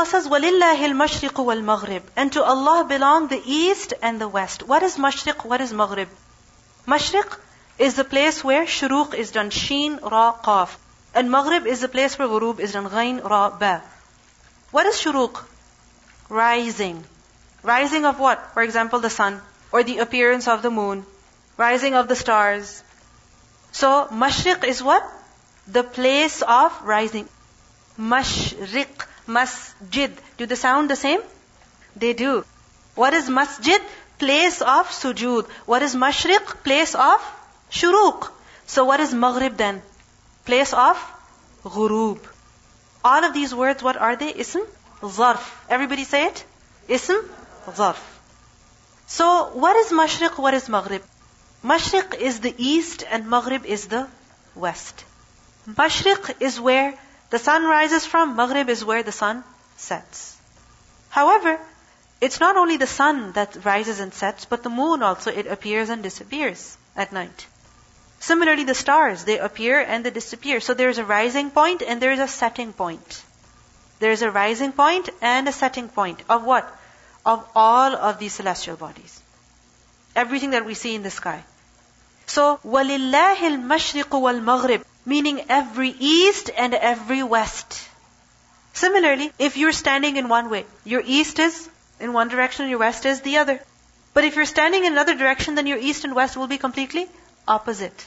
Allah says, وَلِلَّهِ الْمَشْرِقُ وَالْمَغْرِبُ And to Allah belong the east and the west. What is mashriq? What is maghrib? Mashriq is the place where shuruq is done, sheen, ra, qaf. And maghrib is the place where ghurub is done, ghain, ra, ba. What is shuruq? Rising. Rising of what? For example, the sun, or the appearance of the moon, rising of the stars. So, mashriq is what? The place of rising. Mashriq, masjid. Do they sound the same? They do. What is masjid? Place of sujood. What is mashriq? Place of shuruq. So what is maghrib then? Place of ghurub. All of these words, what are they? Ism, zarf. Everybody say it? Ism, zarf. So what is mashriq? What is maghrib? Mashriq is the east and maghrib is the west. Mashriq is where the sun rises from, Maghrib is where the sun sets. However, it's not only the sun that rises and sets, but the moon also, it appears and disappears at night. Similarly, the stars, they appear and they disappear. So there's a rising point and there's a setting point. There's a rising point and a setting point of what? Of all of these celestial bodies. Everything that we see in the sky. So, وَلِلَّهِ الْمَشْرِقُ وَالْمَغْرِبُ meaning every east and every west. Similarly, if you're standing in one way, your east is in one direction, your west is the other. But if you're standing in another direction, then your east and west will be completely opposite.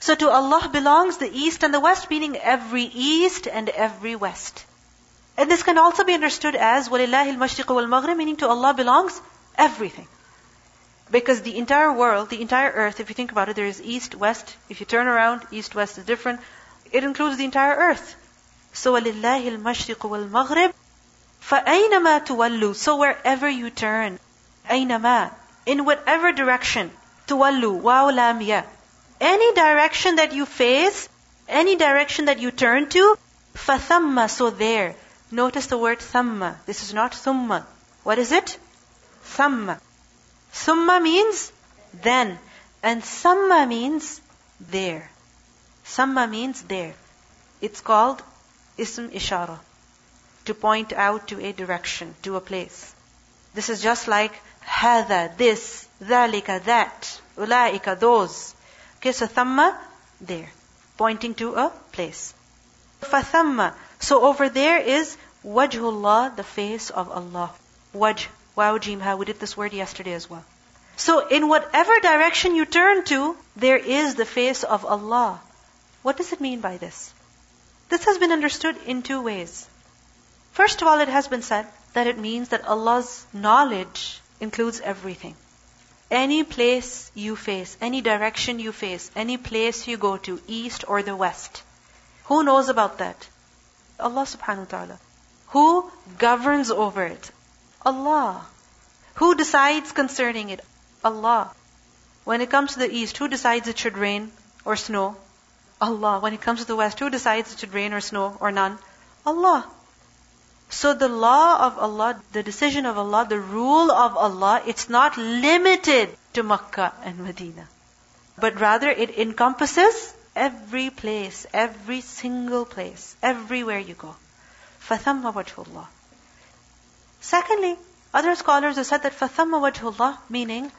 So to Allah belongs the east and the west, meaning every east and every west. And this can also be understood as وَلِلَّهِ الْمَشْرِقُ وَالْمَغْرِبِ meaning to Allah belongs everything. Because the entire world, the entire earth, if you think about it, there is east, west. If you turn around, east, west is different. It includes the entire earth. So وَلِلَّهِ الْمَشْرِقُ وَالْمَغْرِبُ فَأَيْنَمَا تُوَلُّوا So wherever you turn, أَيْنَمَا In whatever direction, تُوَلُّوا وَاو لَام يَا Any direction that you face, any direction that you turn to, فَثَمَّ So there. Notice the word thamma. This is not thumma. What is it? Thamma. Summa means then, and Samma means there. Samma means there. It's called Ism Ishara, to point out to a direction, to a place. This is just like Hada, this, Dhalika, that, Ulaika, those. Okay, so Thamma, there, pointing to a place. Fathamma, so over there is Wajhullah, the face of Allah. Wajh, Wow, Jimha, we did this word yesterday as well. So in whatever direction you turn to, there is the face of Allah. What does it mean by this? This has been understood in two ways. First of all, it has been said that it means that Allah's knowledge includes everything. Any place you face, any direction you face, any place you go to, east or the west. Who knows about that? Allah subhanahu wa ta'ala. Who governs over it? Allah. Who decides concerning it? Allah. When it comes to the east, who decides it should rain or snow? Allah. When it comes to the west, who decides it should rain or snow or none? Allah. So the law of Allah, the decision of Allah, the rule of Allah, it's not limited to Makkah and Medina. But rather it encompasses every place, every single place, everywhere you go. فَثَمَّ وَجْهُ اللَّهِ Secondly, other scholars have said that فَثَمَّ وَجْهُ اللَّهِ meaning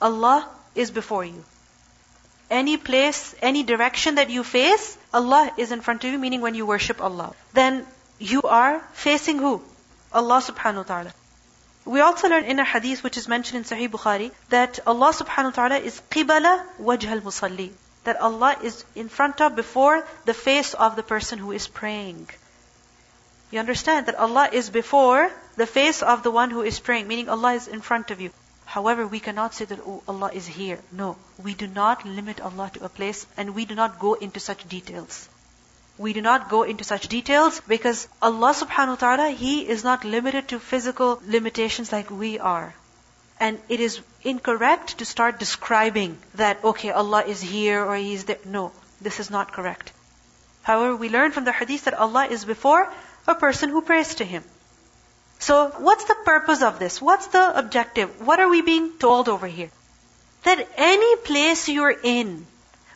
Allah is before you. Any place, any direction that you face, Allah is in front of you, meaning when you worship Allah. Then you are facing who? Allah subhanahu wa ta'ala. We also learn in a hadith which is mentioned in Sahih Bukhari that Allah subhanahu wa ta'ala is qibala wajh al-musalli. That Allah is in front of, before the face of the person who is praying. You understand that Allah is before the face of the one who is praying, meaning Allah is in front of you. However, we cannot say that, oh, Allah is here. No, we do not limit Allah to a place and we do not go into such details. We do not go into such details because Allah subhanahu wa ta'ala, He is not limited to physical limitations like we are. And it is incorrect to start describing that, okay, Allah is here or He is there. No, this is not correct. However, we learn from the hadith that Allah is before a person who prays to Him. So what's the purpose of this? What's the objective? What are we being told over here? That any place you're in,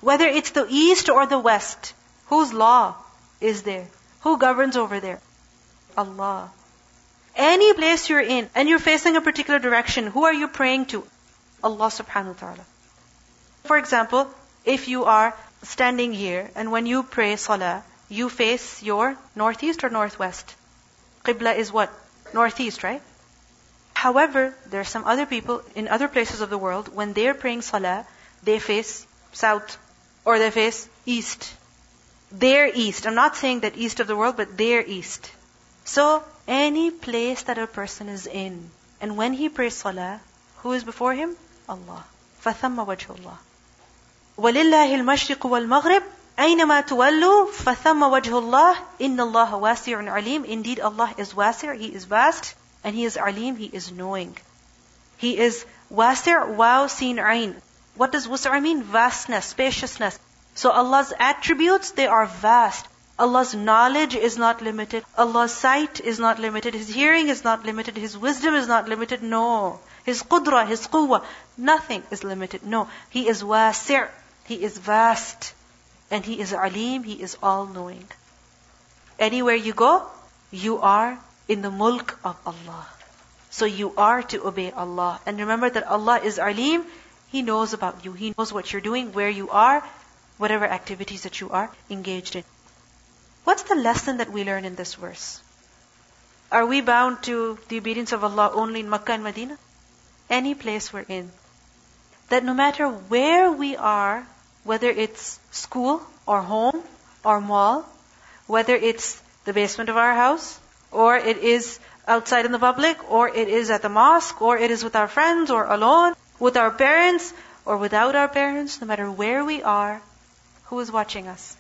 whether it's the east or the west, whose law is there? Who governs over there? Allah. Any place you're in and you're facing a particular direction, who are you praying to? Allah subhanahu wa ta'ala. For example, if you are standing here and when you pray salah, you face your northeast or northwest. Qibla is what? Northeast, right? However, there are some other people in other places of the world, when they're praying salah, they face south or they face east. Their east. I'm not saying that east of the world, but their east. So, any place that a person is in, and when he prays salah, who is before him? Allah. فَثَمَّ وَجْهُ اللَّهِ وَلِلَّهِ الْمَشْرِقُ وَالْمَغْرِبُ أَيْنَمَا تُوَلُّوا فَثَمَّ وَجْهُ اللَّهِ إِنَّ اللَّهَ وَاسِعٌ عَلِيمٌ Indeed, Allah is wasi', He is vast, and He is alim, He is knowing. He is wasi', wow, seen, ain. What does wasi' mean? Vastness, spaciousness. So Allah's attributes, they are vast. Allah's knowledge is not limited. Allah's sight is not limited. His hearing is not limited. His wisdom is not limited. No. His qudra, His quwwah, nothing is limited. No. He is wasi'. He is vast. And He is alim. He is all-knowing. Anywhere you go, you are in the mulk of Allah. So you are to obey Allah. And remember that Allah is alim. He knows about you. He knows what you're doing, where you are, whatever activities that you are engaged in. What's the lesson that we learn in this verse? Are we bound to the obedience of Allah only in Makkah and Medina? Any place we're in. That no matter where we are, whether it's school or home or mall, whether it's the basement of our house, or it is outside in the public, or it is at the mosque, or it is with our friends, or alone, with our parents, or without our parents, no matter where we are, who is watching us?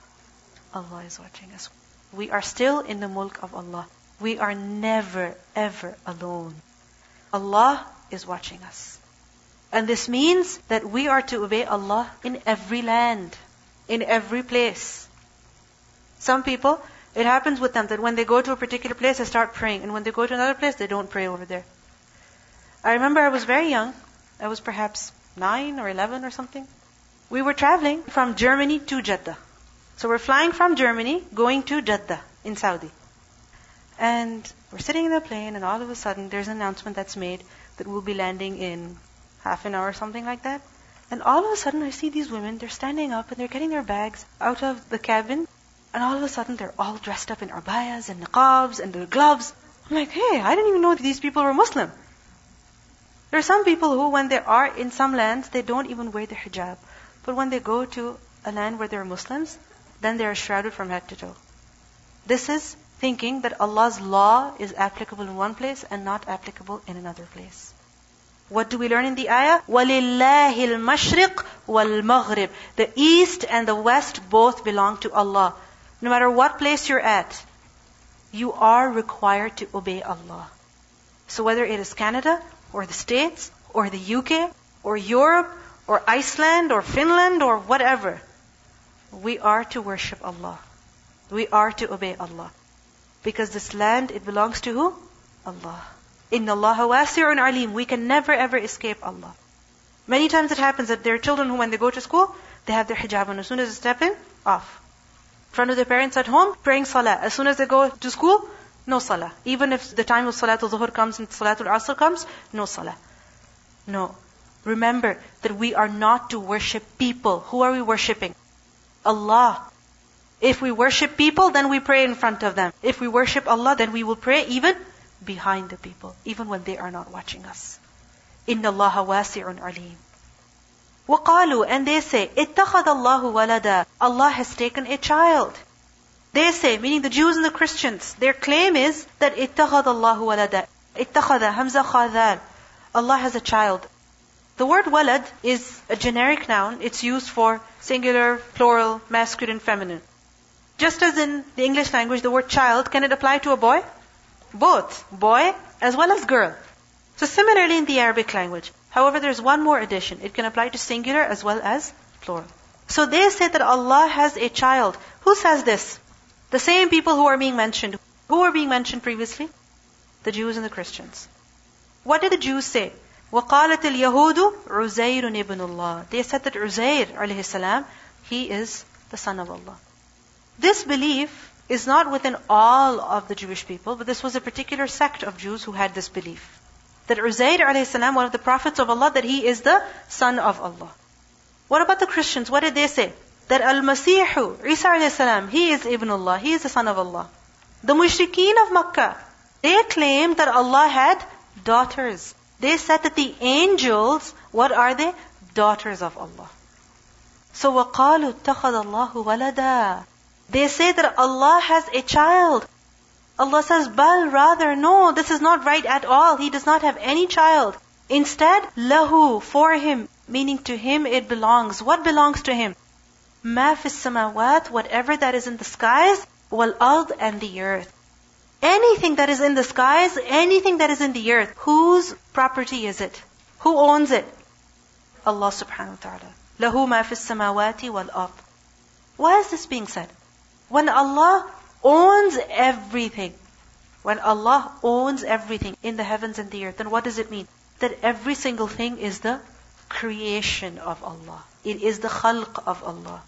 Allah is watching us. We are still in the mulk of Allah. We are never, ever alone. Allah is watching us. And this means that we are to obey Allah in every land, in every place. Some people, it happens with them that when they go to a particular place, they start praying. And when they go to another place, they don't pray over there. I remember I was very young. I was perhaps 9 or 11 or something. We were traveling from Germany to Jeddah. So we're flying from Germany, going to Jeddah in Saudi. And we're sitting in the plane, and all of a sudden there's an announcement that's made that we'll be landing in half an hour something like that. And all of a sudden I see these women, they're standing up and they're getting their bags out of the cabin. And all of a sudden they're all dressed up in abayas and niqabs and their gloves. I'm like, hey, I didn't even know these people were Muslim. There are some people who, when they are in some lands, they don't even wear the hijab. But when they go to a land where there are Muslims, then they are shrouded from head to toe. This is thinking that Allah's law is applicable in one place and not applicable in another place. What do we learn in the ayah? وَلِلَّهِ الْمَشْرِقِ وَالْمَغْرِبِ The east and the west both belong to Allah. No matter what place you're at, you are required to obey Allah. So whether it is Canada, or the States, or the UK, or Europe, or Iceland, or Finland, or whatever, we are to worship Allah. We are to obey Allah. Because this land, it belongs to who? Allah. Inna Allah wasi'un alim. We can never ever escape Allah. Many times it happens that there are children who when they go to school, they have their hijab on. As soon as they step in, off. In front of their parents at home, praying salah. As soon as they go to school, no salah. Even if the time of salatul zuhur comes and salatul asr comes, no salah. No. Remember that we are not to worship people. Who are we worshipping? Allah. If we worship people, then we pray in front of them. If we worship Allah, then we will pray even behind the people, even when they are not watching us. Inna Allah wasi'un alim. وقالوا and they say اتخذ الله ولدا Allah has taken a child they say meaning the Jews and the Christians their claim is that اتخذ الله ولدا اتخذ hamza khadal Allah has a child the word walad is a generic noun. It's used for singular, plural, masculine, feminine. Just as in the English language, the word child, can it apply to a boy? Both. Boy as well as girl. So similarly in the Arabic language. However, there's one more addition. It can apply to singular as well as plural. So they say that Allah has a child. Who says this? The same people who are being mentioned. Who were being mentioned previously? The Jews and the Christians. What did the Jews say? وقالت اليهود عزير ibn Allah. They said that Uzair alayhi salam, he is the son of Allah. This belief is not within all of the Jewish people, but this was a particular sect of Jews who had this belief. That Uzair alayhi one of the prophets of Allah, that he is the son of Allah. What about the Christians? What did they say? That Al-Masihu, Isa alayhi he is Ibn Allah, he is the son of Allah. The mushrikeen of Makkah, they claimed that Allah had daughters. They said that the angels, what are they? Daughters of Allah. So وَقَالُوا اتَّخَذَ اللَّهُ وَلَدًا they say that Allah has a child. Allah says, Bal, rather, no, this is not right at all. He does not have any child. Instead, lahu, for him, meaning to him it belongs. What belongs to him? Ma samawat, whatever that is in the skies, wal ard and the earth. Anything that is in the skies, anything that is in the earth, whose property is it? Who owns it? Allah subhanahu wa ta'ala. Lahu ma fis samawati wal ard. Why is this being said? When Allah owns everything, when Allah owns everything in the heavens and the earth, then what does it mean? That every single thing is the creation of Allah. It is the khalq of Allah.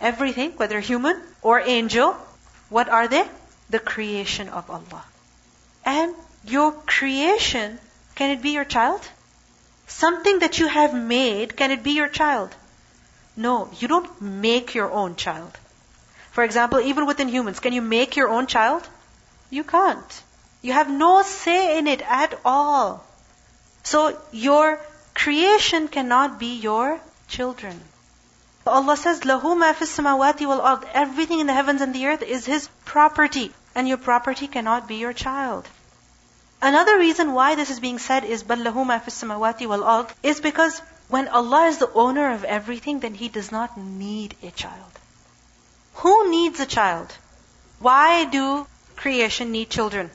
Everything, whether human or angel, what are they? the creation of Allah. And your creation, can it be your child? Something that you have made, can it be your child? No, you don't make your own child. For example, even within humans, can you make your own child? You can't. You have no say in it at all. So your creation cannot be your children. Allah says, لَهُ مَا فِي السَّمَاوَاتِ وَالْأَرْضِ Everything in the heavens and the earth is His property. And your property cannot be your child. Another reason why this is being said is بَلْ لَهُ مَا فِي السَّمَاوَاتِ وَالْأَرْضِ is because when Allah is the owner of everything, then He does not need a child. Who needs a child? Why do creation need children?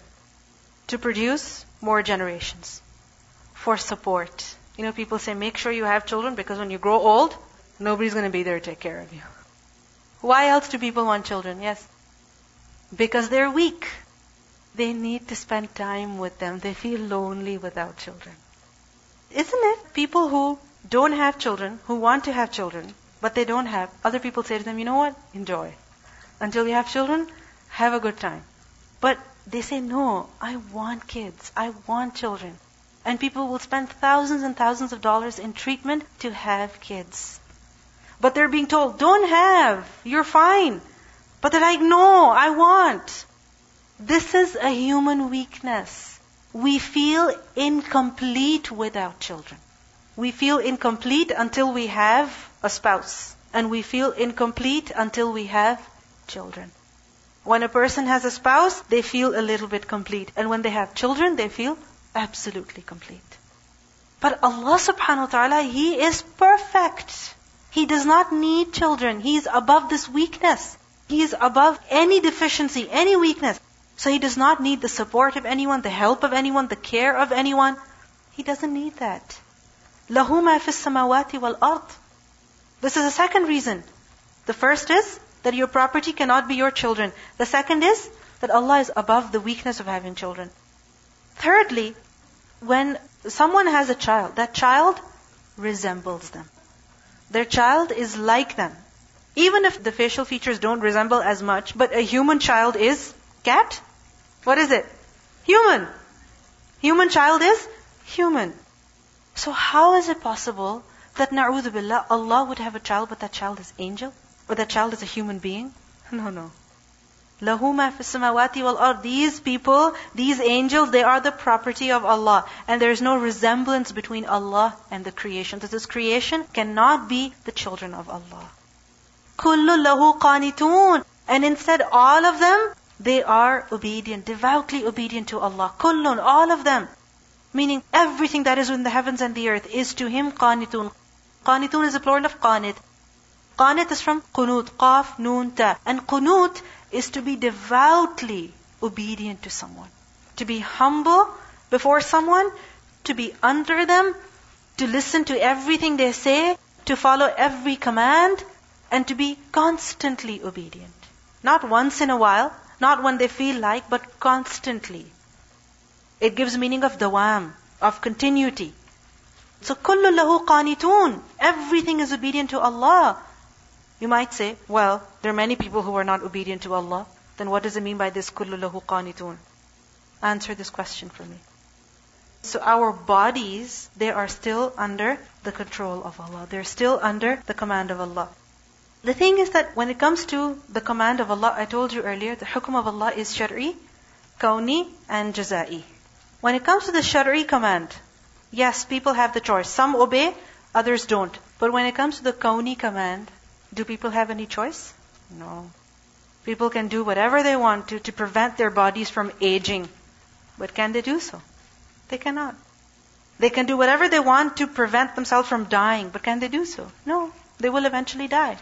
To produce more generations. For support. You know, people say, make sure you have children because when you grow old, Nobody's going to be there to take care of you. Why else do people want children? Yes. Because they're weak. They need to spend time with them. They feel lonely without children. Isn't it? People who don't have children, who want to have children, but they don't have, other people say to them, you know what? Enjoy. Until you have children, have a good time. But they say, no, I want kids. I want children. And people will spend thousands and thousands of dollars in treatment to have kids. But they're being told, don't have, you're fine. But they're like, no, I want. This is a human weakness. We feel incomplete without children. We feel incomplete until we have a spouse. And we feel incomplete until we have children. When a person has a spouse, they feel a little bit complete. And when they have children, they feel absolutely complete. But Allah subhanahu wa ta'ala, He is perfect. He does not need children. He is above this weakness. He is above any deficiency, any weakness. So he does not need the support of anyone, the help of anyone, the care of anyone. He doesn't need that. لَهُ مَا فِي السَّمَاوَاتِ وَالْأَرْضِ This is the second reason. The first is that your property cannot be your children. The second is that Allah is above the weakness of having children. Thirdly, when someone has a child, that child resembles them. Their child is like them. Even if the facial features don't resemble as much, but a human child is cat? What is it? Human. Human child is human. So how is it possible that na'udhu billah, Allah would have a child, but that child is angel? Or that child is a human being? No, no. Lahu ma samawati wal ard. These people, these angels, they are the property of Allah. And there is no resemblance between Allah and the creation. So this creation cannot be the children of Allah. Kullu lahu qanitun. And instead, all of them, they are obedient, devoutly obedient to Allah. Kullun, all of them. Meaning everything that is in the heavens and the earth is to Him qanitun. Qanitun is a plural of qanit. Qanit is from qunut, qaf, noon, ta. And qunut is to be devoutly obedient to someone. To be humble before someone, to be under them, to listen to everything they say, to follow every command, and to be constantly obedient. Not once in a while, not when they feel like, but constantly. It gives meaning of dawam, of continuity. So kullu lahu qanitun. Everything is obedient to Allah. You might say, well, there are many people who are not obedient to Allah. Then what does it mean by this kullu lahu qanitun? Answer this question for me. So our bodies, they are still under the control of Allah. They're still under the command of Allah. The thing is that when it comes to the command of Allah, I told you earlier, the hukum of Allah is shari, kauni, and jazai. When it comes to the shari command, yes, people have the choice. Some obey, others don't. But when it comes to the kauni command, do people have any choice? No. People can do whatever they want to to prevent their bodies from aging. But can they do so? They cannot. They can do whatever they want to prevent themselves from dying, but can they do so? No. They will eventually die.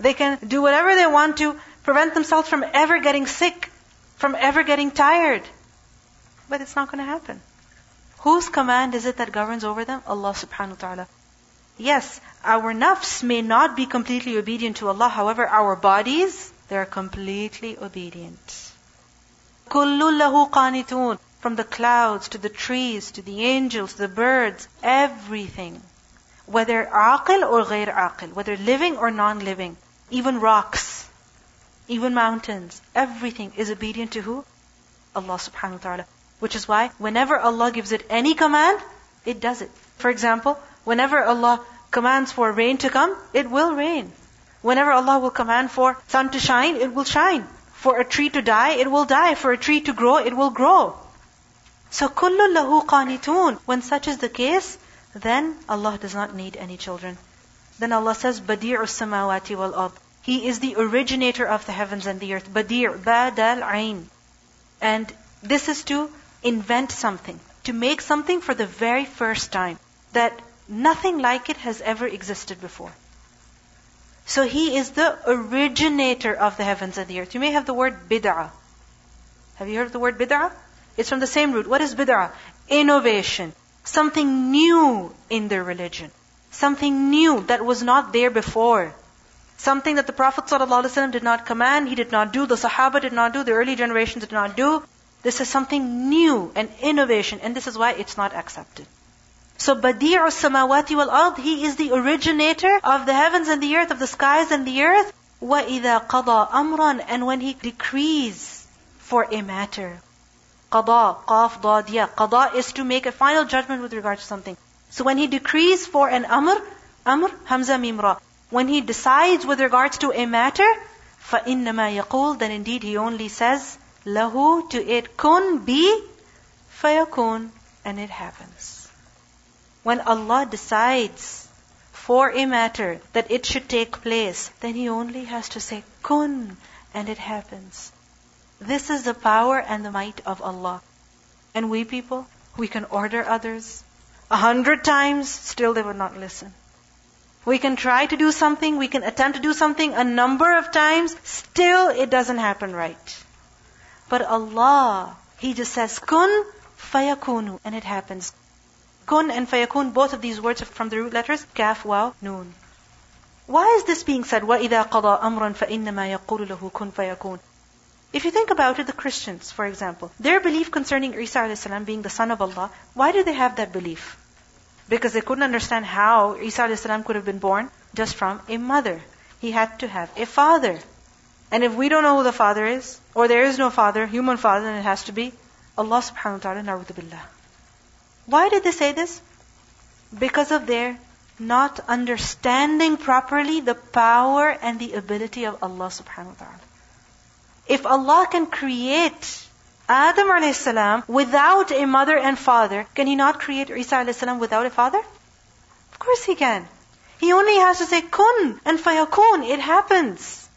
They can do whatever they want to prevent themselves from ever getting sick, from ever getting tired. But it's not going to happen. Whose command is it that governs over them? Allah subhanahu wa ta'ala. Yes, our nafs may not be completely obedient to Allah. However, our bodies, they are completely obedient. كُلُّ لَهُ قَانِتُونَ from the clouds to the trees to the angels, the birds, everything. Whether aqil or ghair aqil, whether living or non-living, even rocks, even mountains, everything is obedient to who? Allah subhanahu wa ta'ala. Which is why whenever Allah gives it any command, it does it. For example, whenever Allah commands for rain to come, it will rain. Whenever Allah will command for sun to shine, it will shine. For a tree to die, it will die. For a tree to grow, it will grow. So kullu lahu qanitun. When such is the case, then Allah does not need any children. Then Allah says, Badi'u samawati wal ard. He is the originator of the heavens and the earth. Badi' badal ain. And this is to invent something, to make something for the very first time that nothing like it has ever existed before. So He is the originator of the heavens and the earth. You may have the word bid'ah. Have you heard the word bid'ah? It's from the same root. What is bid'ah? Innovation. Something new in their religion. Something new that was not there before. Something that the Prophet ﷺ did not command, he did not do, the Sahaba did not do, the early generations did not do. This is something new, an innovation, and this is why it's not accepted. So Badi'u samawati wal ard, he is the originator of the heavens and the earth, of the skies and the earth. وَإِذَا قَضَى أَمْرًا And when he decrees for a matter. Qada, qaf, dad, ya. Qada is to make a final judgment with regard to something. So when he decrees for an amr, amr, hamza mimra. When he decides with regards to a matter, فَإِنَّمَا يَقُولُ Then indeed he only says, lahu, to it, kun, be, fayakun, and it happens. When Allah decides for a matter that it should take place, then he only has to say, kun, and it happens. This is the power and the might of Allah. And we people, we can order others a hundred times, still they would not listen. We can try to do something, we can attempt to do something a number of times, still it doesn't happen right. But Allah, He just says, kun fayakunu, and it happens. Kun and fayakun, both of these words are from the root letters, kaf, waw, noon. Why is this being said? وَإِذَا قَضَى أَمْرًا فَإِنَّمَا يَقُولُ لَهُ كُن فَيَكُونُ if you think about it, the Christians, for example, their belief concerning Isa a.s. being the son of Allah, why do they have that belief? Because they couldn't understand how Isa a.s. could have been born just from a mother. He had to have a father. And if we don't know who the father is, or there is no father, human father, then it has to be Allah subhanahu wa ta'ala. Why did they say this? Because of their not understanding properly the power and the ability of Allah subhanahu wa ta'ala. If Allah can create Adam a.s. without a mother and father, can He not create Isa a.s. without a father? Of course He can. He only has to say kun and fayakun. It happens.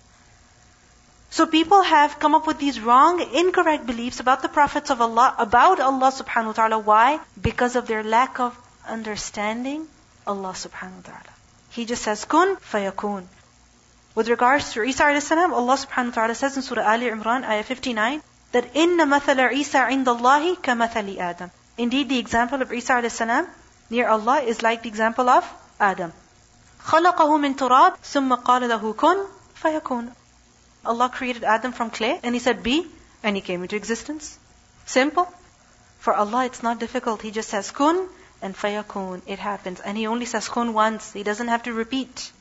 So people have come up with these wrong, incorrect beliefs about the prophets of Allah, about Allah subhanahu wa ta'ala. Why? Because of their lack of understanding Allah subhanahu wa ta'ala. He just says kun fayakun. With regards to Isa a.s., Allah subhanahu wa ta'ala says in Surah Ali Imran, ayah 59, that إِنَّ مَثَلَ عِيسَى عِنْدَ اللَّهِ كَمَثَلِ آدَمَ Indeed, the example of Isa a.s. near Allah is like the example of Adam. خَلَقَهُ مِن تُرَابٍ ثُمَّ قَالَ لَهُ كُن فَيَكُونُ Allah created Adam from clay and He said, be, and he came into existence. Simple. For Allah, it's not difficult. He just says kun and fayakun. It happens. And He only says kun once. He doesn't have to repeat.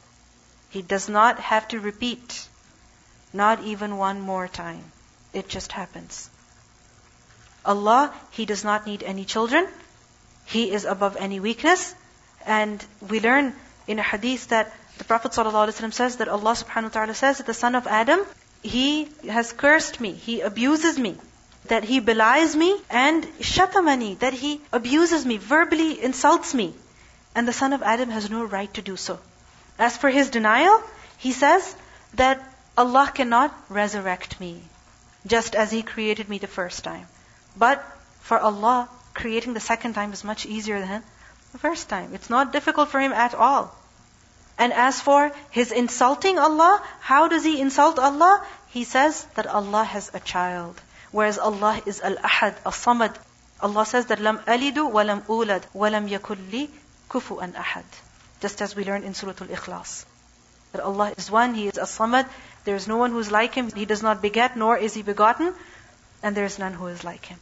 He does not have to repeat. Not even one more time. It just happens. Allah, He does not need any children. He is above any weakness. And we learn in a hadith that the Prophet ﷺ says that Allah subhanahu wa ta'ala says that the son of Adam, he has cursed me, he abuses me, that he belies me, and shatamani, that he abuses me, verbally insults me. And the son of Adam has no right to do so. As for his denial, he says that Allah cannot resurrect me, just as He created me the first time. But for Allah, creating the second time is much easier than the first time. It's not difficult for Him at all. And as for His insulting Allah, how does He insult Allah? He says that Allah has a child. Whereas Allah is Al-Ahad, As-Samad. Allah says that lam alidu wa lam ulad wa lam yakulli kufu'an ahad. Just as we learn in Surah Al-Ikhlas. That Allah is one, He is As-Samad. There is no one who is like Him. He does not beget, nor is He begotten. And there is none who is like Him.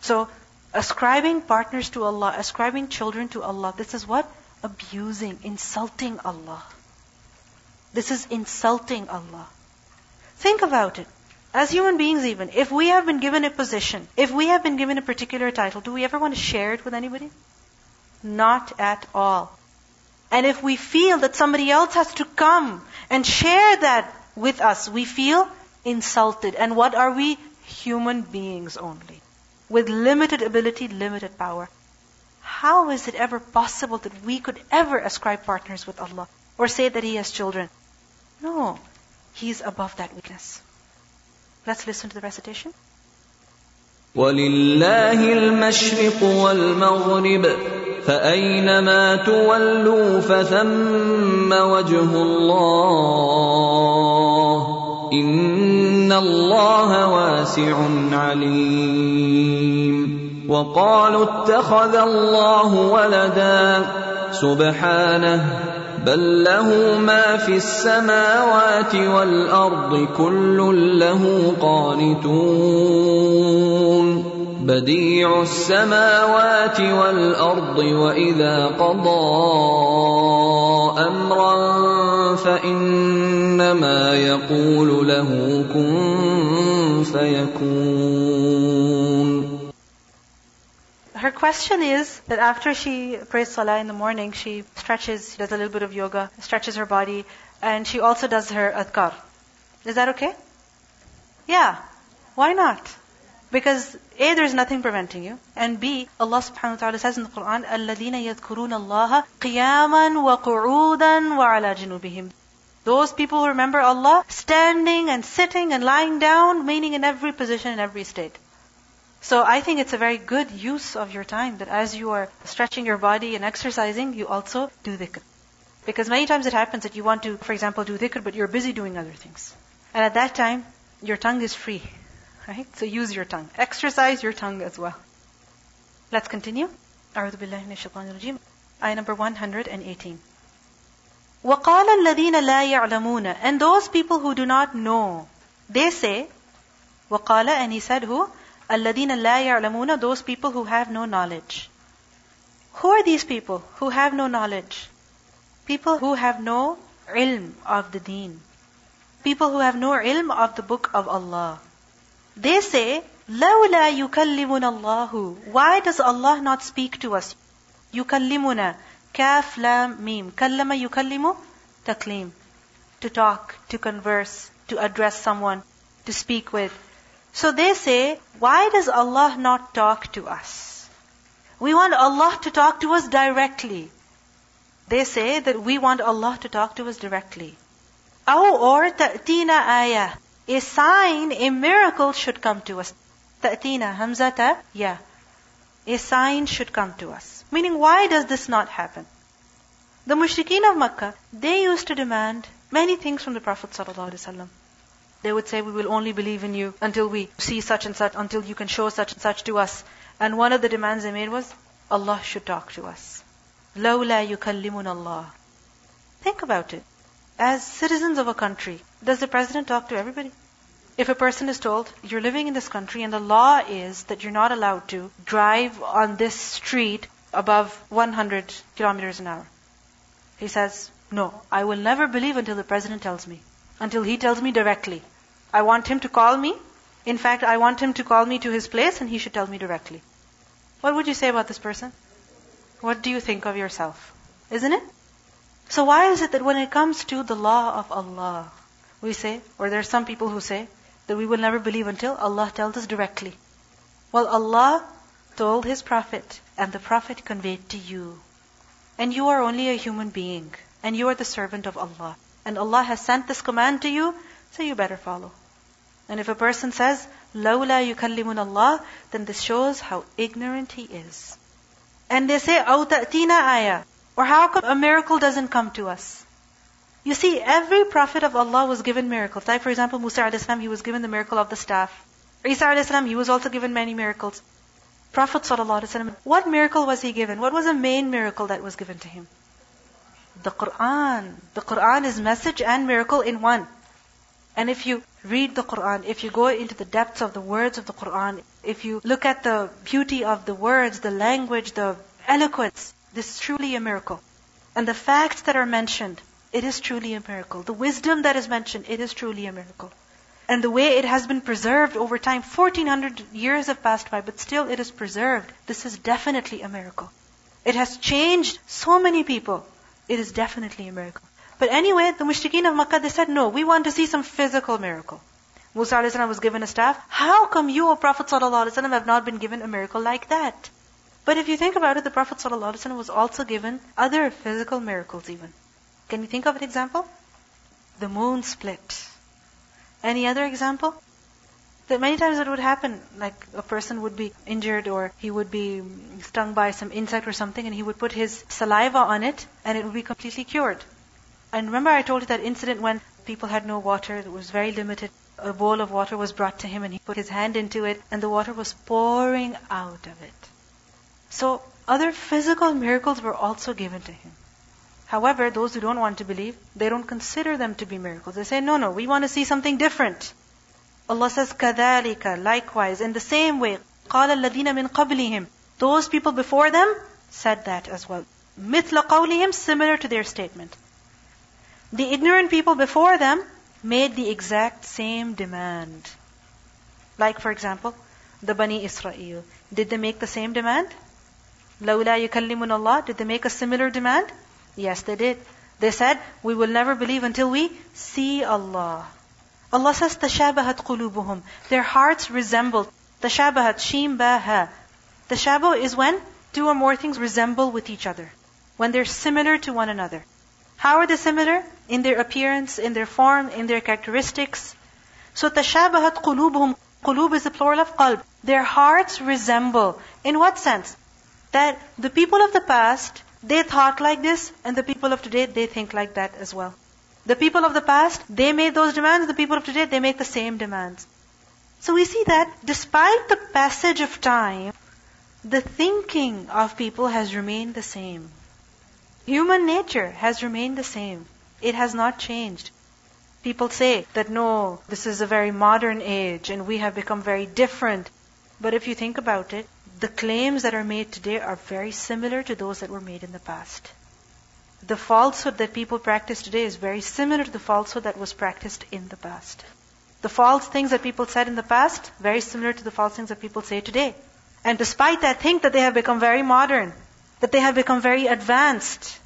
So, ascribing partners to Allah, ascribing children to Allah, this is what? Abusing, insulting Allah. This is insulting Allah. Think about it. As human beings even, if we have been given a position, if we have been given a particular title, do we ever want to share it with anybody? Not at all. And if we feel that somebody else has to come and share that with us, we feel insulted. And what are we? Human beings only. With limited ability, limited power How is it ever possible that we could ever ascribe partners with Allah? Or say that He has children? No. He's above that weakness. Let's listen to the recitation. ولله المشرق والمغرب فأينما تولوا فثم وجه الله إن الله واسع عليم وقالوا اتخذ الله ولدا سبحانه بل له ما في السماوات والأرض كل له قانتون. بديع السماوات والأرض وإذا قضى أمرا فإنما يقول له كن فيكون. Her question is that after she prays Salah in the morning, she stretches, she does a little bit of yoga, stretches her body, and she also does her adhkar. Is that okay? Yeah. Why not? Because A, there's nothing preventing you. And B, Allah subhanahu wa ta'ala says in the Quran, الَّذِينَ يَذْكُرُونَ اللَّهَ قِيَامًا وَقُعُودًا وَعَلَى جُنُوبِهِمْ Those people who remember Allah standing and sitting and lying down, meaning in every position, in every state. So I think it's a very good use of your time that as you are stretching your body and exercising, you also do dhikr. Because many times it happens that you want to, for example, do dhikr, but you're busy doing other things. And at that time, your tongue is free. Right? So use your tongue. Exercise your tongue as well. Let's continue. أعوذ بالله من الشيطان الرجيم. Ayah number 118. وَقَالَ الَّذِينَ لَا يَعْلَمُونَ And those people who do not know, they say, وَقَالَ And he said who? الَّذِينَ لَا يَعْلَمُونَ Those people who have no knowledge. Who are these people who have no knowledge? People who have no ilm of the deen. People who have no ilm of the book of Allah. They say, لَوْلَا يُكَلِّمُنَ اللَّهُ Why does Allah not speak to us? يُكَلِّمُنَا كاف لام ميم كلم يكلم تكليم to talk, to converse, to address someone, to speak with. So they say, why does Allah not talk to us? We want Allah to talk to us directly. They say that we want Allah to talk to us directly. أو or تأتينا آية. A sign, a miracle should come to us. تأتينا همزة yeah. A sign should come to us. Meaning, why does this not happen? The mushrikeen of Makkah, they used to demand many things from the Prophet ﷺ. They would say, we will only believe in you until we see such and such, until you can show such and such to us. And one of the demands they made was, Allah should talk to us. لَوْلَا يُكَلِّمُنَ اللَّهِ Think about it. As citizens of a country, does the president talk to everybody? If a person is told, you're living in this country and the law is that you're not allowed to drive on this street above 100 kilometers an hour. He says, no, I will never believe until the president tells me. until he tells me directly. I want him to call me. In fact, I want him to call me to his place and he should tell me directly. What would you say about this person? What do you think of yourself? Isn't it? So why is it that when it comes to the law of Allah, we say, or there are some people who say, that we will never believe until Allah tells us directly. Well, Allah told His Prophet, and the Prophet conveyed to you. And you are only a human being, and you are the servant of Allah And Allah has sent this command to you, so you better follow. And if a person says, لَوْلَا يُكَلِّمُنَ Allah, then this shows how ignorant he is. And they say, أَوْ تَأْتِينَا آيَةً Or how come a miracle doesn't come to us? You see, every prophet of Allah was given miracles. Like for example, Musa a.s. he was given the miracle of the staff. Isa a.s. he was also given many miracles. Prophet ﷺ, what miracle was he given? What was the main miracle that was given to him? The Quran. The Quran is message and miracle in one. And if you read the Quran, if you go into the depths of the words of the Quran, if you look at the beauty of the words, the language, the eloquence, this is truly a miracle. And the facts that are mentioned, it is truly a miracle. The wisdom that is mentioned, it is truly a miracle. And the way it has been preserved over time, 1400 years have passed by, but still it is preserved. This is definitely a miracle. It has changed so many people. It is definitely a miracle. But anyway, the mushrikeen of Makkah, they said, no, we want to see some physical miracle. Musa a.s. was given a staff. How come you, O Prophet ﷺ, have not been given a miracle like that? But if you think about it, the Prophet ﷺ was also given other physical miracles even. Can you think of an example? The moon split. Any other example? That many times it would happen, like a person would be injured or he would be stung by some insect or something and he would put his saliva on it and it would be completely cured. And remember I told you that incident when people had no water, it was very limited. A bowl of water was brought to him and he put his hand into it and the water was pouring out of it. So other physical miracles were also given to him. However, those who don't want to believe, they don't consider them to be miracles. They say, no, no, we want to see something different. Allah says, كَذَلِكَ Likewise, in the same way, قَالَ الَّذِينَ مِن قَبْلِهِمْ Those people before them said that as well. مِثْلَ قَوْلِهِمْ Similar to their statement. The ignorant people before them made the exact same demand. Like, for example, the Bani Israel. Did they make the same demand? لَوْلَا يُكَلِّمُنَ اللَّهِ Did they make a similar demand? Yes, they did. They said, we will never believe until we see Allah. Allah says, تَشَابَهَتْ قُلُوبُهُمْ Their hearts resemble. تَشَابَهَتْ شِيم بَاهَا Tashabuh is when two or more things resemble with each other. When they're similar to one another. How are they similar? In their appearance, in their form, in their characteristics. So تَشَابَهَتْ قُلُوبُهُمْ Qulub is the plural of qalb. Their hearts resemble. In what sense? That the people of the past, they thought like this, and the people of today, they think like that as well. The people of the past, they made those demands, the people of today, they make the same demands. So we see that despite the passage of time, the thinking of people has remained the same. Human nature has remained the same. It has not changed. People say that no, this is a very modern age and we have become very different. But if you think about it, the claims that are made today are very similar to those that were made in the past The falsehood that people practice today is very similar to the falsehood that was practiced in the past. The false things that people said in the past, very similar to the false things that people say today. And despite that, think that they have become very modern, that they have become very advanced.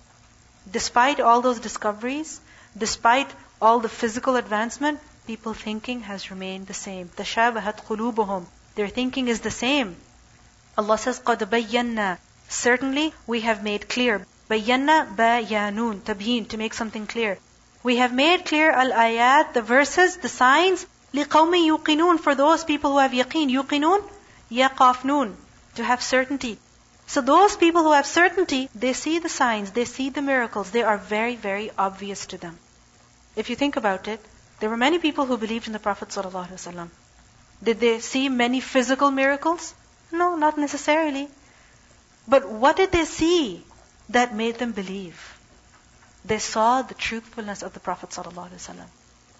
Despite all those discoveries, despite all the physical advancement, people thinking has remained the same. تَشَابَهَتْ قُلُوبُهُمْ Their thinking is the same. Allah says, قَدْ بَيَّنَّا Certainly, we have made clear. بَيَّنَّا بَيَانُون Tabheen, to make something clear. We have made clear al-ayat, the verses, the signs, لِقَوْمِ يُقِنُون For those people who have yaqeen. يُقِنُون يَقَافْنُون To have certainty. So those people who have certainty, they see the signs, they see the miracles, they are very, very obvious to them. If you think about it, there were many people who believed in the Prophet ﷺ. Did they see many physical miracles? No, not necessarily. But what did they see That made them believe? They saw the truthfulness of the Prophet ﷺ.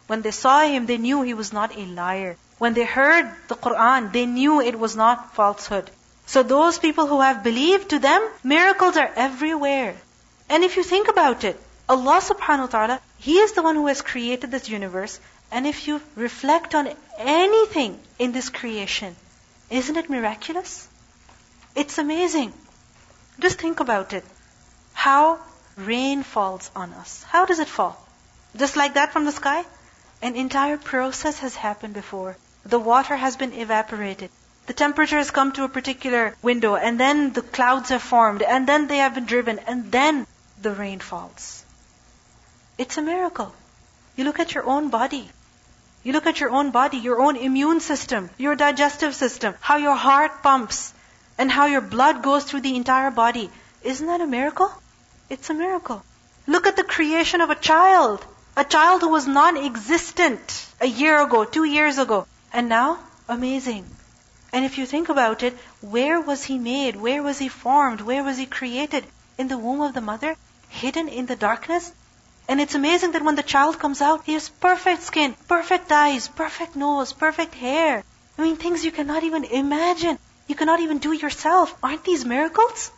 When they saw him, they knew he was not a liar. When they heard the Quran, they knew it was not falsehood. So those people who have believed to them, miracles are everywhere. And if you think about it, Allah subhanahu wa ta'ala He is the one who has created this universe. And if you reflect on anything in this creation, isn't it miraculous? It's amazing. Just think about it. How rain falls on us. How does it fall? Just like that from the sky? An entire process has happened before. The water has been evaporated. The temperature has come to a particular window, and then the clouds have formed, and then they have been driven, and then the rain falls. It's a miracle. You look at your own body. You look at your own body, your own immune system, your digestive system, how your heart pumps, and how your blood goes through the entire body. Isn't that a miracle? It's a miracle. Look at the creation of a child. A child who was non-existent a year ago, two years ago. And now, amazing. And if you think about it, where was he made? Where was he formed? Where was he created? In the womb of the mother? Hidden in the darkness? And it's amazing that when the child comes out, he has perfect skin, perfect eyes, perfect nose, perfect hair. I mean, things you cannot even imagine. You cannot even do yourself. Aren't these miracles?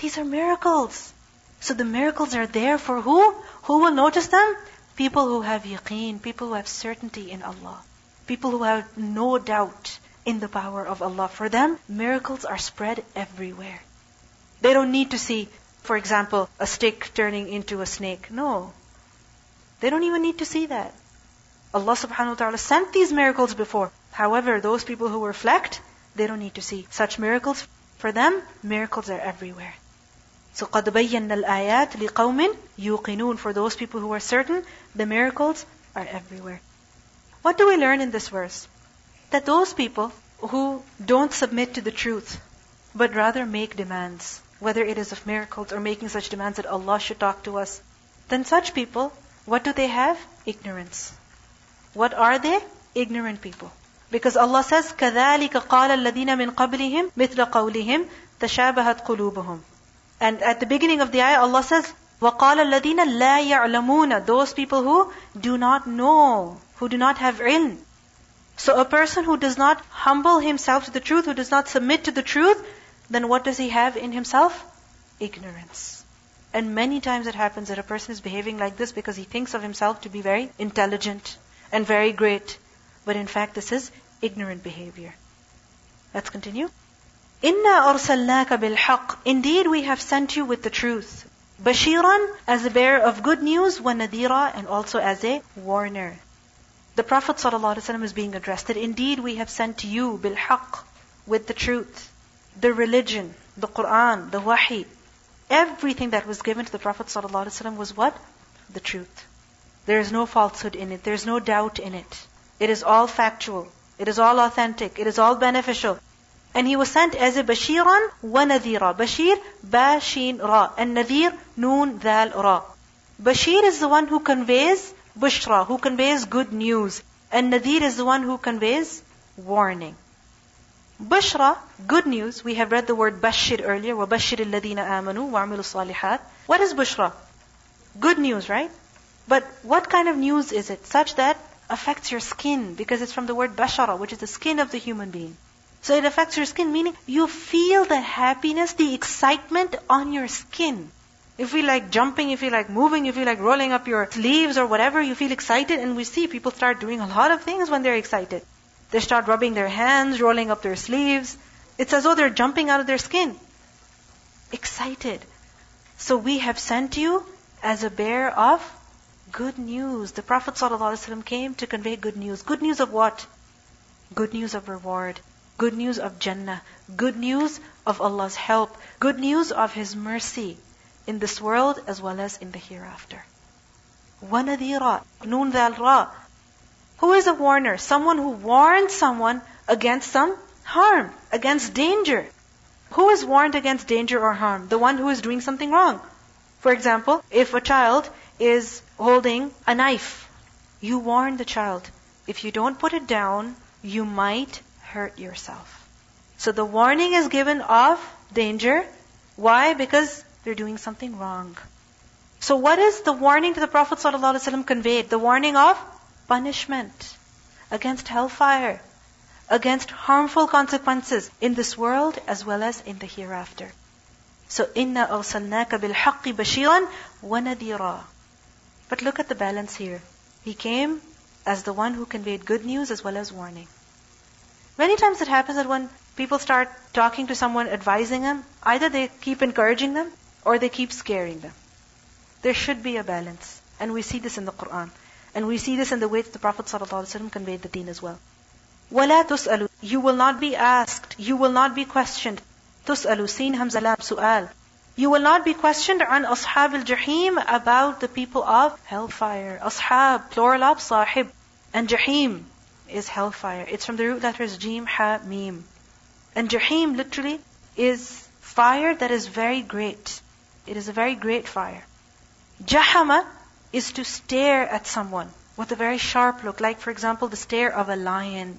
These are miracles. So the miracles are there for who? Who will notice them? People who have yaqeen, people who have certainty in Allah. People who have no doubt in the power of Allah. For them, miracles are spread everywhere. They don't need to see, for example, a stick turning into a snake. No. They don't even need to see that. Allah subhanahu wa ta'ala sent these miracles before. However, those people who reflect, they don't need to see such miracles. For them, miracles are everywhere. So قَدْ بَيَّنَّا الْآيَاتِ لِقَوْمٍ يُوقِنُونَ For those people who are certain, the miracles are everywhere. What do we learn in this verse? That those people who don't submit to the truth, but rather make demands, whether it is of miracles or making such demands that Allah should talk to us, then such people, what do they have? Ignorance. What are they? Ignorant people. Because Allah says, كَذَلِكَ قَالَ الَّذِينَ مِنْ قَبْلِهِمْ مِثْلَ قَوْلِهِمْ تَشَابَهَتْ قُلُوبُهُمْ And at the beginning of the ayah, Allah says, وَقَالَ الَّذِينَ لَا يَعْلَمُونَ Those people who do not know, who do not have ilm. So a person who does not humble himself to the truth, who does not submit to the truth, then what does he have in himself? Ignorance. And many times it happens that a person is behaving like this because he thinks of himself to be very intelligent and very great. But in fact, this is ignorant behavior. Let's continue. Inna arsalnaka. Indeed, we have sent you with the truth. Bashiran, as a bearer of good news, wa nadira, and also as a warner. The Prophet ﷺ is being addressed that indeed we have sent you bilhaq, with the truth, the religion, the Quran, the wahi. Everything that was given to the Prophet ﷺ was what? The truth. There is no falsehood in it. There is no doubt in it. It is all factual. It is all authentic. It is all beneficial. And he was sent as a bashiran wa nadhira. Bashir, ba, sheen, ra. And nadhir, noon, dal, ra. Bashir is the one who conveys bushra, who conveys good news. And nadhir is the one who conveys warning. Bushra, good news. We have read the word bashir earlier. وَبَشِّرِ الَّذِينَ آمَنُوا وَعَمِلُوا الصَّالِحَاتِ What is bushra? Good news, right? But what kind of news is it? Such that affects your skin because it's from the word bashara, which is the skin of the human being. So it affects your skin, meaning you feel the happiness, the excitement on your skin. You feel like jumping, if you like moving, if you like rolling up your sleeves or whatever, you feel excited, and we see people start doing a lot of things when they're excited. They start rubbing their hands, rolling up their sleeves. It's as though they're jumping out of their skin. Excited. So we have sent you as a bearer of Good news. The Prophet came to convey good news. Good news of what? Good news of reward. Good news of Jannah. Good news of Allah's help. Good news of His mercy in this world as well as in the hereafter. وَنَذِيرًا Noon ذَا ra. Who is a warner? Someone who warns someone against some harm, against danger. Who is warned against danger or harm? The one who is doing something wrong. For example, if a child is holding a knife. You warn the child, if you don't put it down, you might hurt yourself. So the warning is given of danger. Why? Because they're doing something wrong. So what is the warning to the Prophet ﷺ conveyed? The warning of punishment against hellfire, against harmful consequences in this world as well as in the hereafter. So inna arsalnaka bil haqqi bashiran. But look at the balance here. He came as the one who conveyed good news as well as warning. Many times it happens that when people start talking to someone, advising them, either they keep encouraging them or they keep scaring them. There should be a balance. And we see this in the Quran. And we see this in the way that the Prophet ﷺ conveyed the deen as well. وَلَا تُسْأَلُ You will not be asked. You will not be questioned. تُسْأَلُ Seen hamza lam su'al. You will not be questioned on ashab al-jahim about the people of hellfire. Ashab, plural of sahib. And jahim is hellfire. It's from the root letters jim, ha, mim. And jahim literally is fire that is very great. It is a very great fire. Jahama is to stare at someone with a very sharp look, like for example the stare of a lion.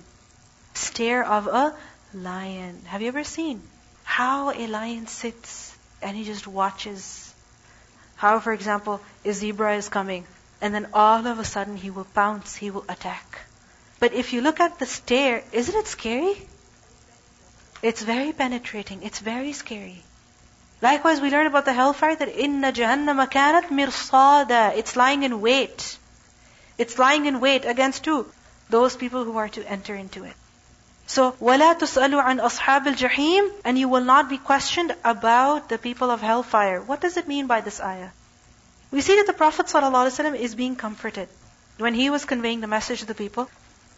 Stare of a lion. Have you ever seen how a lion sits and he just watches? How, for example, a zebra is coming and then all of a sudden he will pounce, he will attack. But if you look at the stare, isn't it scary? It's very penetrating. It's very scary. Likewise, we learn about the hellfire that inna jahannama kanat mirsada. It's lying in wait. It's lying in wait against who? Those people who are to enter into it. So, وَلَا تُسْأَلُوا عَنْ أَصْحَابِ الْجَحِيمِ And you will not be questioned about the people of hellfire. What does it mean by this ayah? We see that the Prophet ﷺ is being comforted. When he was conveying the message to the people,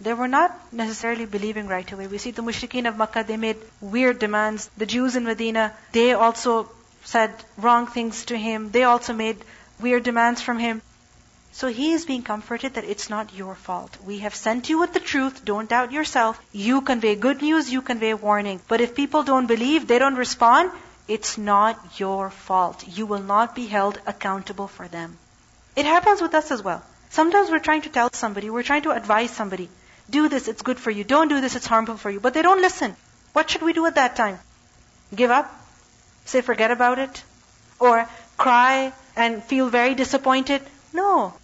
they were not necessarily believing right away. We see the mushrikeen of Makkah, they made weird demands. The Jews in Medina, they also said wrong things to him. They also made weird demands from him. So he is being comforted that it's not your fault. We have sent you with the truth. Don't doubt yourself. You convey good news, you convey warning. But if people don't believe, they don't respond, it's not your fault. You will not be held accountable for them. It happens with us as well. Sometimes we're trying to tell somebody, we're trying to advise somebody. Do this, it's good for you. Don't do this, it's harmful for you. But they don't listen. What should we do at that time? Give up? Say forget about it? Or cry and feel very disappointed? No.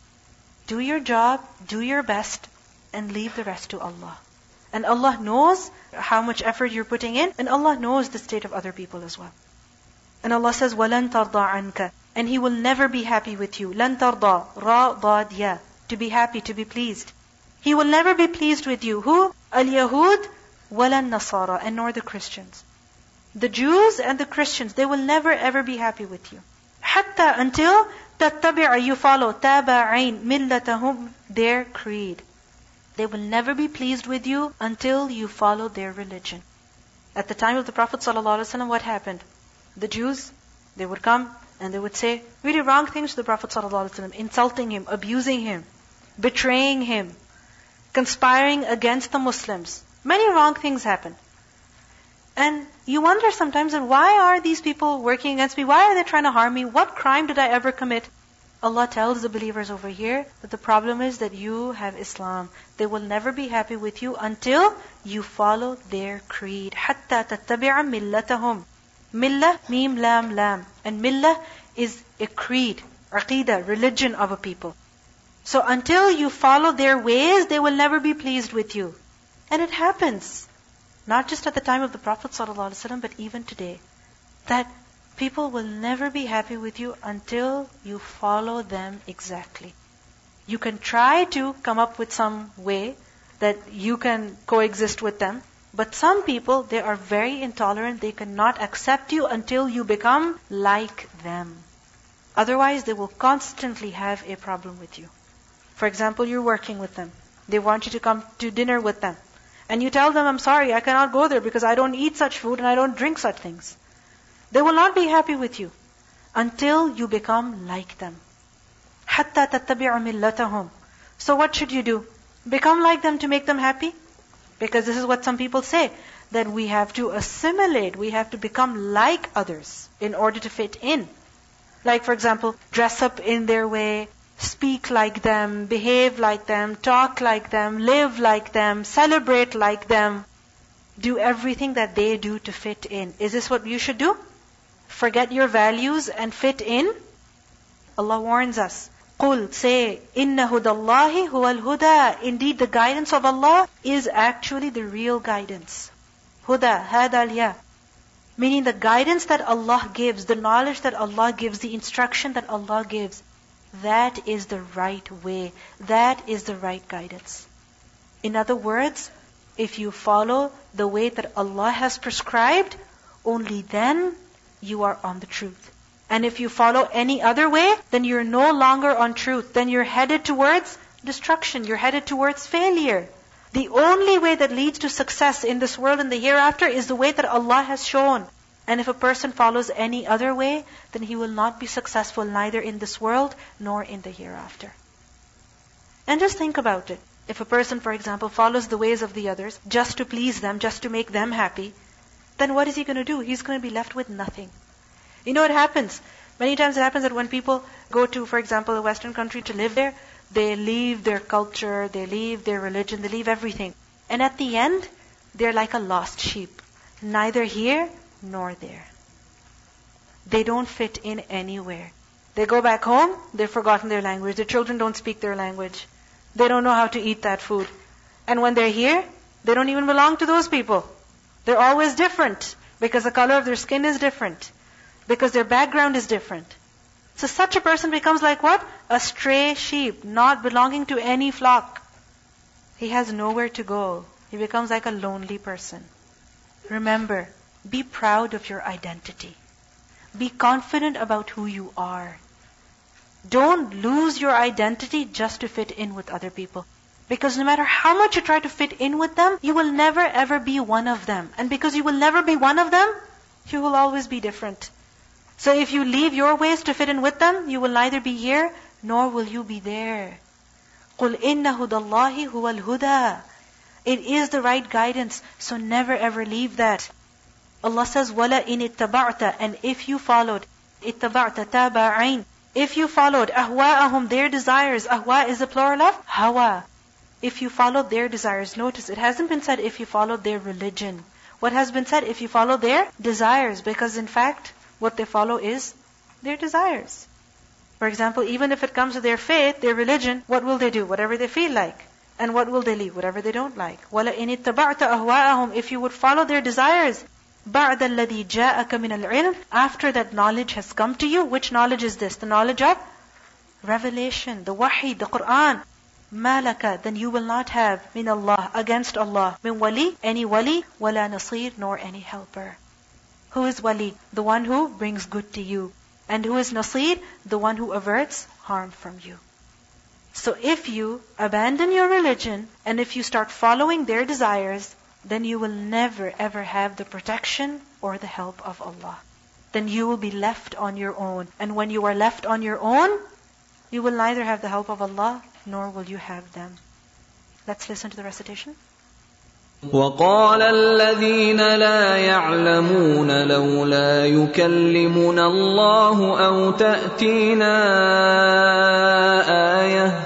Do your job, do your best, and leave the rest to Allah. And Allah knows how much effort you're putting in, and Allah knows the state of other people as well. And Allah says, وَلَن تَرْضَى عَنْكَ And He will never be happy with you. لَن تَرْضَى ra ضاد ya To be happy, to be pleased. He will never be pleased with you. Who? Al-Yahud walan Nasara, and nor the Christians. The Jews and the Christians, they will never ever be happy with you. Hatta until تتبع you follow تابعين ملتهم their creed. They will never be pleased with you until you follow their religion. At the time of the Prophet ﷺ, what happened? The Jews, they would come and they would say really wrong things to the Prophet ﷺ, insulting him, abusing him, betraying him, conspiring against the Muslims. Many wrong things happen. And you wonder sometimes, and why are these people working against me? Why are they trying to harm me? What crime did I ever commit? Allah tells the believers over here that the problem is that you have Islam. They will never be happy with you until you follow their creed. حَتَّى تَتَّبِعَ مِلَّتَهُمْ Millah, mim, lam, lam. And millah is a creed, aqidah, religion of a people. So until you follow their ways, they will never be pleased with you. And it happens, not just at the time of the Prophet ﷺ, but even today, that people will never be happy with you until you follow them exactly. You can try to come up with some way that you can coexist with them, but some people, they are very intolerant. They cannot accept you until you become like them. Otherwise, they will constantly have a problem with you. For example, you're working with them. They want you to come to dinner with them. And you tell them, I'm sorry, I cannot go there because I don't eat such food and I don't drink such things. They will not be happy with you until you become like them. حَتَّى تَتَّبِعُ مِلَّتَهُمْ So what should you do? Become like them to make them happy? Because this is what some people say, that we have to assimilate, we have to become like others in order to fit in. Like for example, dress up in their way, speak like them, behave like them, talk like them, live like them, celebrate like them. Do everything that they do to fit in. Is this what you should do? Forget your values and fit in? Allah warns us. قُلْ say, إِنَّ هُدَى اللَّهِ هُوَ الْهُدَى Indeed, the guidance of Allah is actually the real guidance. Huda, hada al Meaning the guidance that Allah gives, the knowledge that Allah gives, the instruction that Allah gives that is the right way. That is the right guidance. In other words, if you follow the way that Allah has prescribed, only then you are on the truth. And if you follow any other way, then you're no longer on truth. Then you're headed towards destruction. You're headed towards failure. The only way that leads to success in this world and the hereafter is the way that Allah has shown. And if a person follows any other way, then he will not be successful neither in this world nor in the hereafter. And just think about it. If a person, for example, follows the ways of the others just to please them, just to make them happy, then what is he going to do? He's going to be left with nothing. You know what happens? Many times it happens that when people go to, for example, a Western country to live there, they leave their culture, they leave their religion, they leave everything. And at the end, they're like a lost sheep. Neither here nor there. They don't fit in anywhere. They go back home, they've forgotten their language. Their children don't speak their language. They don't know how to eat that food. And when they're here, they don't even belong to those people. They're always different because the color of their skin is different, because their background is different. So such a person becomes like what? A stray sheep, not belonging to any flock. He has nowhere to go. He becomes like a lonely person. Remember, be proud of your identity. Be confident about who you are. Don't lose your identity just to fit in with other people. Because no matter how much you try to fit in with them, you will never ever be one of them. And because you will never be one of them, you will always be different. So if you leave your ways to fit in with them, you will neither be here nor will you be there. قُلْ إِنَّ هُدَى اللَّهِ هُوَ الْهُدَى It is the right guidance, so never ever leave that. Allah says, وَلَا إِنِ اتَّبَعْتَ And if you followed, اتَّبَعْتَ تَابَعَيْن if you followed ahwa'ahum, their desires, ahwa is the plural of hawa. If you followed their desires, notice it hasn't been said if you followed their religion. What has been said if you follow their desires, because in fact, what they follow is their desires. For example, even if it comes to their faith, their religion, what will they do? Whatever they feel like. And what will they leave? Whatever they don't like. وَلَئِنِ اتَّبَعْتَ أَهْوَاءَهُمْ If you would follow their desires, بَعْدَ الَّذِي جَاءَكَ مِنَ الْعِلْمِ After that knowledge has come to you, which knowledge is this? The knowledge of revelation, the wahi, the Qur'an. مَالَكَ Then you will not have min Allah, against Allah, min wali, any wali, wala nasir, nor any helper. Who is wali? The one who brings good to you. And who is nasir? The one who averts harm from you. So if you abandon your religion, and if you start following their desires, then you will never ever have the protection or the help of Allah. Then you will be left on your own. And when you are left on your own, you will neither have the help of Allah nor will you have them. Let's listen to the recitation. وقال الذين لا يعلمون لولا يكلمنا الله او تاتينا ايه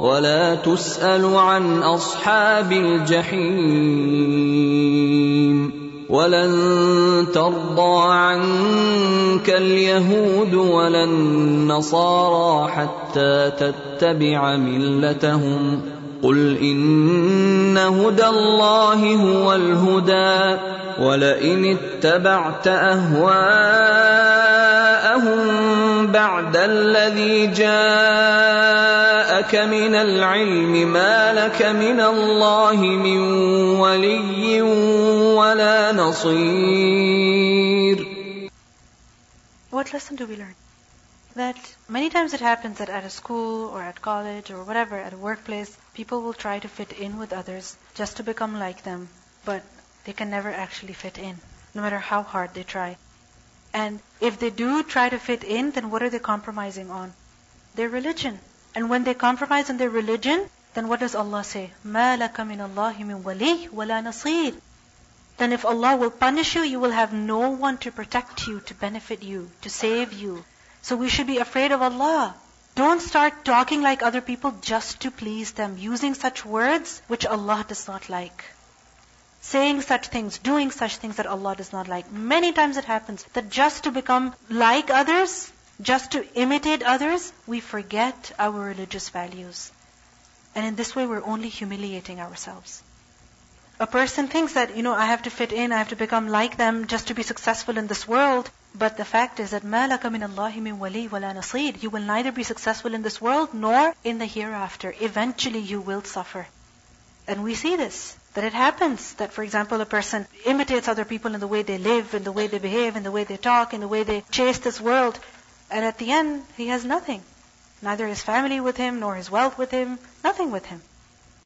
ولا تسأل عن أصحاب الجحيم ولن ترضى عنك اليهود ولا النصارى حتى تتبع ملتهم قل إن هدى الله هو الهدى ولئن اتبعت أهواءهم بعد الذي جاءك من العلم ما لك من الله من ولي ولا نصير What lesson do we learn? That many times it happens that at a school or at college or whatever, at a workplace, people will try to fit in with others just to become like them, but they can never actually fit in, no matter how hard they try. And if they do try to fit in, then what are they compromising on? Their religion. And when they compromise on their religion, then what does Allah say? مَا لَكَ مِنَ اللَّهِ مِنْ وَلِيٍّ وَلَا نَصِيرٍ Then if Allah will punish you, you will have no one to protect you, to benefit you, to save you. So we should be afraid of Allah. Don't start talking like other people just to please them, using such words which Allah does not like. Saying such things, doing such things that Allah does not like. Many times it happens that just to become like others, just to imitate others, we forget our religious values. And in this way we're only humiliating ourselves. A person thinks that, you know, I have to fit in, I have to become like them just to be successful in this world. But the fact is that مَا لَكَ مِنَ اللَّهِ مِنْ وَلِيٍّ وَلَا نَصِيرٍ You will neither be successful in this world nor in the hereafter. Eventually you will suffer. And we see this, that it happens that, for example, a person imitates other people in the way they live, in the way they behave, in the way they talk, in the way they chase this world. And at the end, he has nothing. Neither his family with him, nor his wealth with him, nothing with him.